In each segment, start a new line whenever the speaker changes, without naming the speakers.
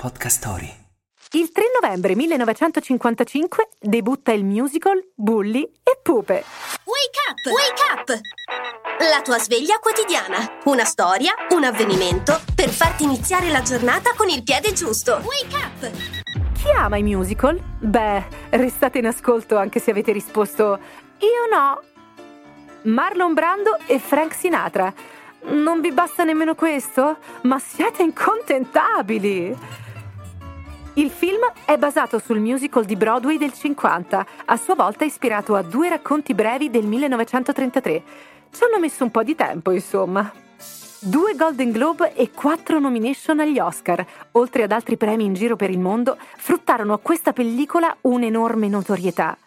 Podcast Story.
Il 3 novembre 1955 debutta il musical Bully e Pupe.
Wake up! Wake up! La tua sveglia quotidiana. Una storia, un avvenimento per farti iniziare la giornata con il piede giusto. Wake up!
Chi ama i musical? Beh, restate in ascolto anche se avete risposto io no. Marlon Brando e Frank Sinatra. Non vi basta nemmeno questo? Ma siete incontentabili! Il film è basato sul musical di Broadway del 50, a sua volta ispirato a due racconti brevi del 1933. Ci hanno messo un po' di tempo, insomma. Due Golden Globe e quattro nomination agli Oscar, oltre ad altri premi in giro per il mondo, fruttarono a questa pellicola un'enorme notorietà.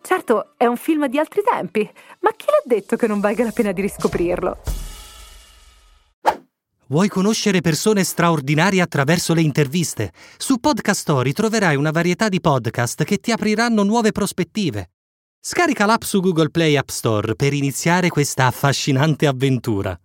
Certo, è un film di altri tempi, ma chi l'ha detto che non valga la pena di riscoprirlo?
Vuoi conoscere persone straordinarie attraverso le interviste? Su Podcast Story troverai una varietà di podcast che ti apriranno nuove prospettive. Scarica l'app su Google Play App Store per iniziare questa affascinante avventura.